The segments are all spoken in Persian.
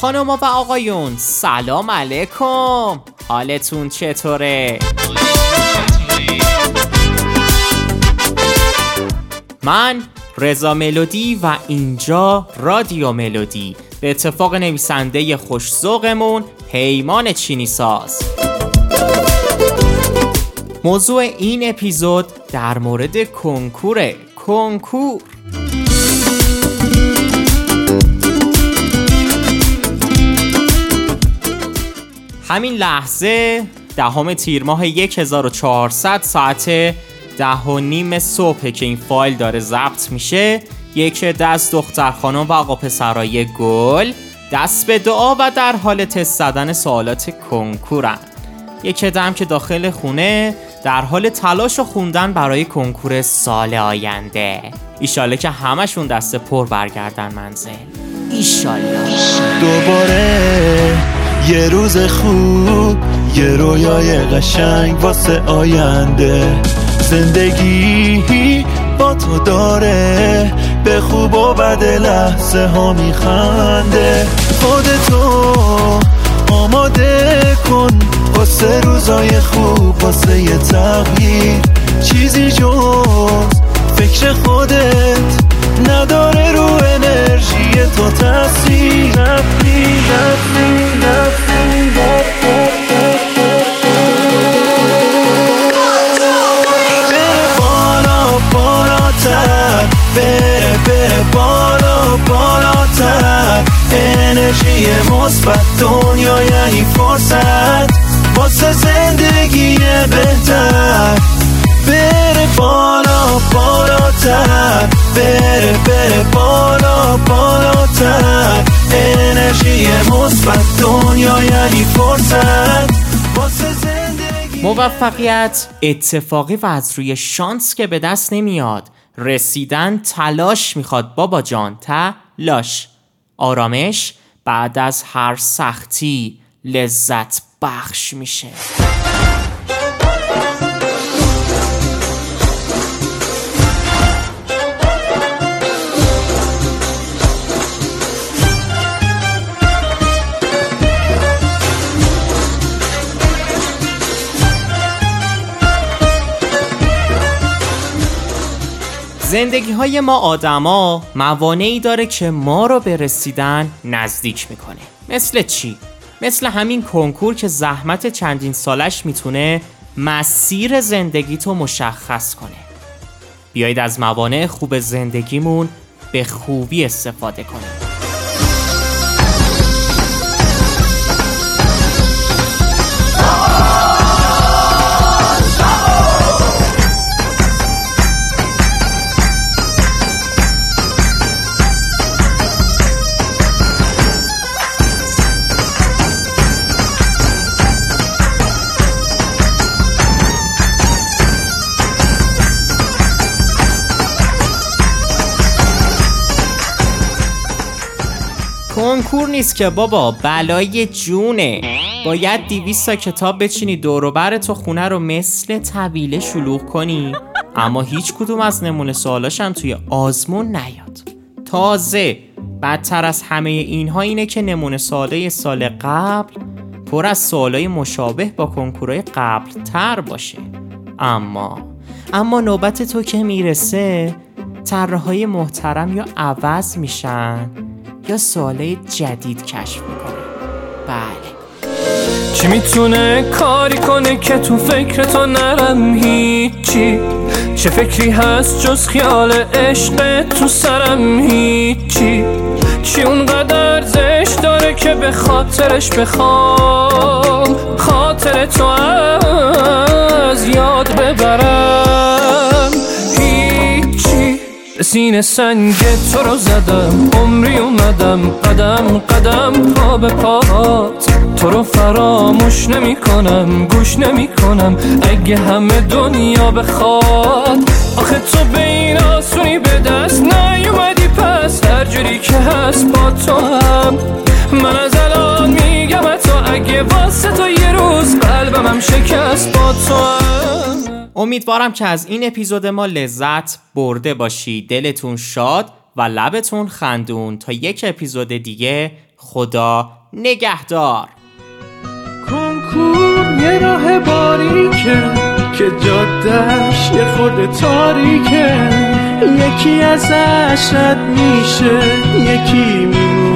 خانم و آقایون سلام علیکم. حالتون چطوره؟ من رضا ملودی و اینجا رادیو ملودی به اتفاق نویسنده خوشزوقمون پیمان چینی ساز. موضوع این اپیزود در مورد کنکور کنکور. همین لحظه دهم تیر ماه 1400 ساعت ده و نیم صبح که این فایل داره ضبط میشه یک دست دختر خانم و آقا پسرای گل دست به دعا و در حال تست زدن سوالات کنکورن. یک دم که داخل خونه در حال تلاش و خوندن برای کنکور سال آینده. ایشاله که همشون دست پر برگردن منزل. ایشاله. دوباره یه روز خوب یه رویای قشنگ واسه آینده. زندگی با تو داره به خوب و بد لحظه ها میخنده. خودتو آماده کن واسه روزای خوب واسه یه تغییر. چیزی جز فکر خودت. انرژی مثبت دنیا یعنی فرصت واسه زندگی بهتر. بره بالا بالاتر. بره بره بالا بالاتر. انرژی مثبت دنیا یعنی فرصت موفقیت اتفاقی و از روی شانس که به دست نمیاد. رسیدن تلاش می‌خواد. بابا جان تلاش. آرامش بعد از هر سختی لذت بخش میشه. زندگی های ما آدما موانعی داره که ما رو به رسیدن نزدیک می‌کنه. مثل چی؟ مثل همین کنکور که زحمت چندین سالش می‌تونه مسیر زندگی تو مشخص کنه. بیایید از موانع خوب زندگیمون به خوبی استفاده کنیم. کنکور نیست که بابا بلای جونه. باید دیویست تا کتاب بچینی دوروبر تو خونه رو مثل طویله شلوغ کنی. اما هیچ کدوم از نمونه سوالاش هم توی آزمون نیاد. تازه بدتر از همه اینها اینه که نمونه سواله سال قبل پر از سوالای مشابه با کنکورهای قبل تر باشه. اما اما نوبت تو که می‌رسه طرحهای محترم یا عوض میشن. یا سوالای جدید کشف می‌کنه. بله. چی می‌تونه کاری کنه که تو فکر تو نرم هیچی؟ چه فکری هست جز خیال عشق تو سرم هیچی؟ چی اونقدر زش داره که به خاطرش بخوام؟ خاطر تو از یاد ببرم. سینه سنگ تو رو زدم عمری اومدم قدم قدم پا به پات تو رو فراموش نمی کنم گوش نمی کنم اگه همه دنیا بخواد. آخه تو به این آسونی به دست نیومدی پس هر جوری که هست با تو هم. من از الان واسه تو یه روز قلبم هم شکست با تو هم. امیدوارم که از این اپیزود ما لذت برده باشی. دلتون شاد و لبتون خندون. تا یک اپیزود دیگه خدا نگهدار. کنکور یه راه باریکه که جادش یه خورده تاریکه. یکی ازش رد میشه یکی میمونه.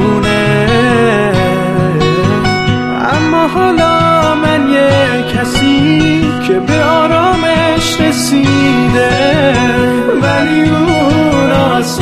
حالا من یه کسی که به آرامش رسیده ولی اون از